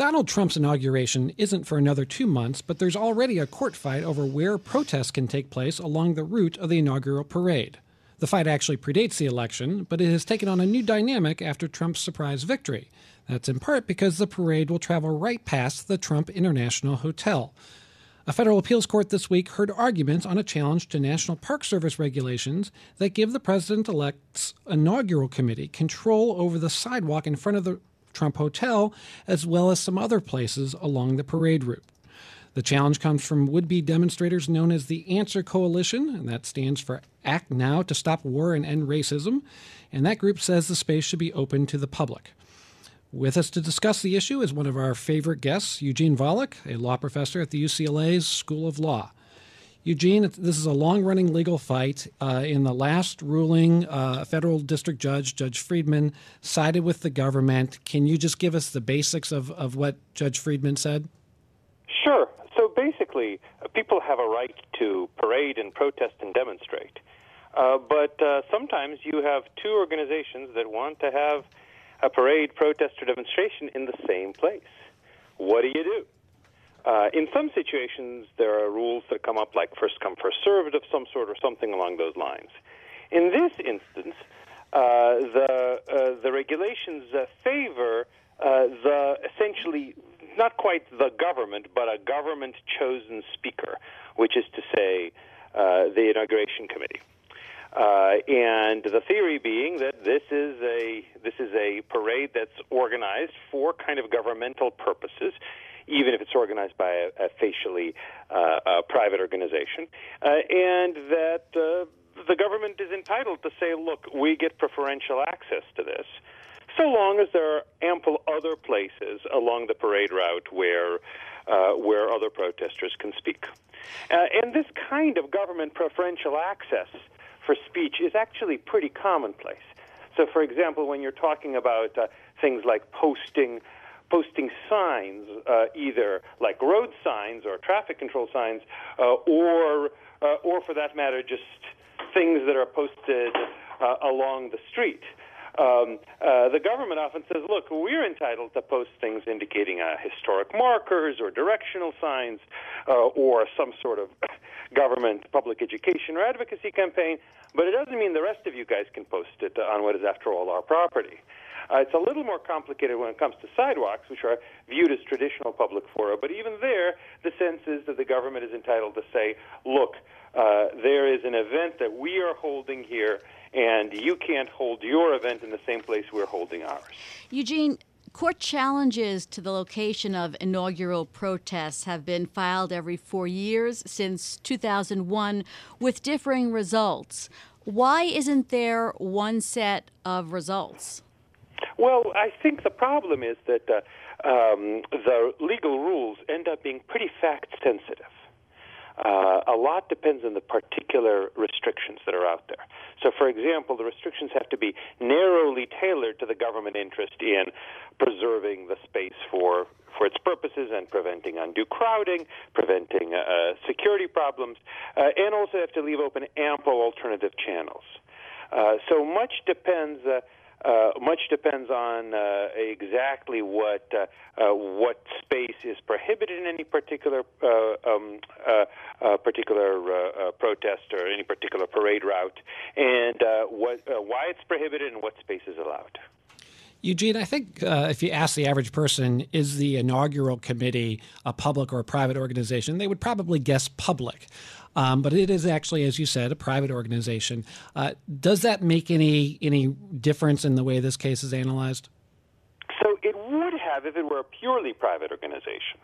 Donald Trump's inauguration isn't for another two months, but there's already a court fight over where protests can take place along the route of the inaugural parade. The fight actually predates the election, but it has taken on a new dynamic after Trump's surprise victory. That's in part because the parade will travel right past the Trump International Hotel. A federal appeals court this week heard arguments on a challenge to National Park Service regulations that give the president elect's inaugural committee control over the sidewalk in front of the Trump Hotel, as well as some other places along the parade route. The challenge comes from would be demonstrators known as the Answer Coalition, and that stands for Act Now to Stop War and End Racism. And that group says the space should be open to the public. With us to discuss the issue is one of our favorite guests, Eugene Volokh, a law professor at the UCLA's School of Law. Eugene, this is a long running legal fight. Uh, in the last ruling, uh, federal district judge, Judge Friedman, sided with the government. Can you just give us the basics of, of what Judge Friedman said? Sure. So basically, people have a right to parade and protest and demonstrate. Uh, but uh, sometimes you have two organizations that want to have a parade, protest, or demonstration in the same place. What do you do? Uh, in some situations, there are rules that come up like first come, first served of some sort or something along those lines. In this instance, uh, the, uh, the regulations uh, favor uh, the essentially not quite the government, but a government chosen speaker, which is to say, uh, the inauguration committee. And the theory being that this is a this is a parade that's organized for kind of governmental purposes, even if it's organized by a, a facially uh, a private organization, uh, and that uh, the government is entitled to say, look, we get preferential access to this, so long as there are ample other places along the parade route where uh, where other protesters can speak. Uh, and this kind of government preferential access for speech is actually pretty commonplace. So, for example, when you're talking about uh, things like posting posting signs, uh, either like road signs or traffic control signs, uh, or uh, or for that matter, just things that are posted uh, along the street. Um, uh, the government often says, look, we're entitled to post things indicating uh, historic markers or directional signs or some sort of government public education or advocacy campaign, but it doesn't mean the rest of you guys can post it on what is, after all, our property. Uh, it's a little more complicated when it comes to sidewalks, which are viewed as traditional public fora. But even there, the sense is that the government is entitled to say, look, uh, there is an event that we are holding here, and you can't hold your event in the same place we're holding ours. Eugene, Court challenges to the location of inaugural protests have been filed every four years since 2001 with differing results. Why isn't there one set of results? Well, I think the problem is that uh, um, the legal rules end up being pretty fact sensitive. Uh, a lot depends on the particular restrictions that are out there. So, for example, the restrictions have to be narrowly tailored to the government interest in preserving the space for for its purposes and preventing undue crowding, preventing uh, security problems, uh, and also have to leave open ample alternative channels. Uh, so much depends. Uh, uh, much depends on uh, exactly what uh, uh, what space is prohibited in any particular uh, um, uh, particular protest or any particular parade route, and what why it's prohibited and what space is allowed. Eugene, I think uh, if you ask the average person, is the inaugural committee a public or a private organization, they would probably guess public. Um, but it is actually, as you said, a private organization. Uh, does that make any any difference in the way this case is analyzed? So it would have if it were a purely private organization.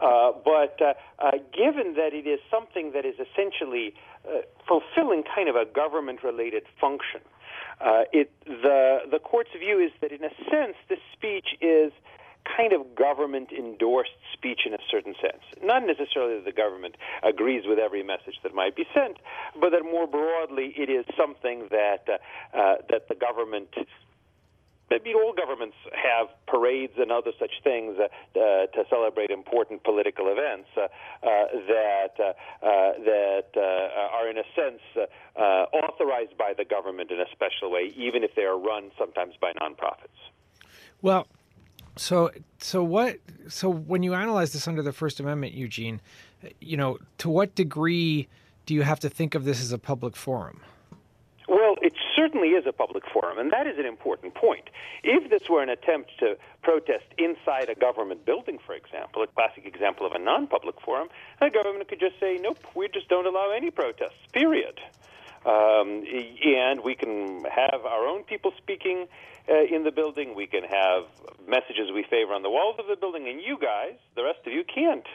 Uh, but uh, uh, given that it is something that is essentially uh, fulfilling kind of a government-related function, uh, it the the court's view is that in a sense this speech is kind of government endorsed speech in a certain sense. Not necessarily that the government agrees with every message that might be sent, but that more broadly it is something that uh, uh, that the government. Maybe all governments have parades and other such things uh, uh, to celebrate important political events uh, uh, that that are, in a sense, authorized by the government in a special way, even if they are run sometimes by nonprofits. Well, So, so what? So, when you analyze this under the First Amendment, Eugene, you know, to what degree do you have to think of this as a public forum? Certainly is a public forum, and that is an important point. If this were an attempt to protest inside a government building, for example, a classic example of a non public forum, the government could just say, nope, we just don't allow any protests, period. Um, and we can have our own people speaking uh, in the building. We can have messages we favor on the walls of the building, and you guys, the rest of you, can't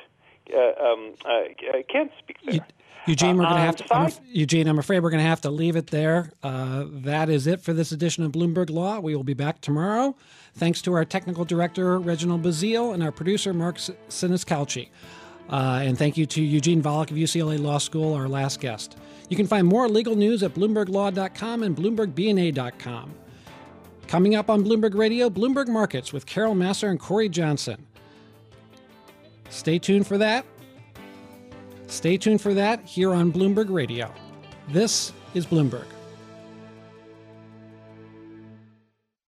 um, uh, can't speak there. Eugene, we're going to have to. I'm, Eugene, I'm afraid we're going to have to leave it there. Uh, that is it for this edition of Bloomberg Law. We will be back tomorrow. Thanks to our technical director Reginald Bazile and our producer Mark Siniscalchi. Uh, and thank you to Eugene Volokh of UCLA Law School, our last guest. You can find more legal news at BloombergLaw.com and BloombergBNA.com. Coming up on Bloomberg Radio, Bloomberg Markets with Carol Massar and Cory Johnson. Stay tuned for that. Stay tuned for that here on Bloomberg Radio. This is Bloomberg.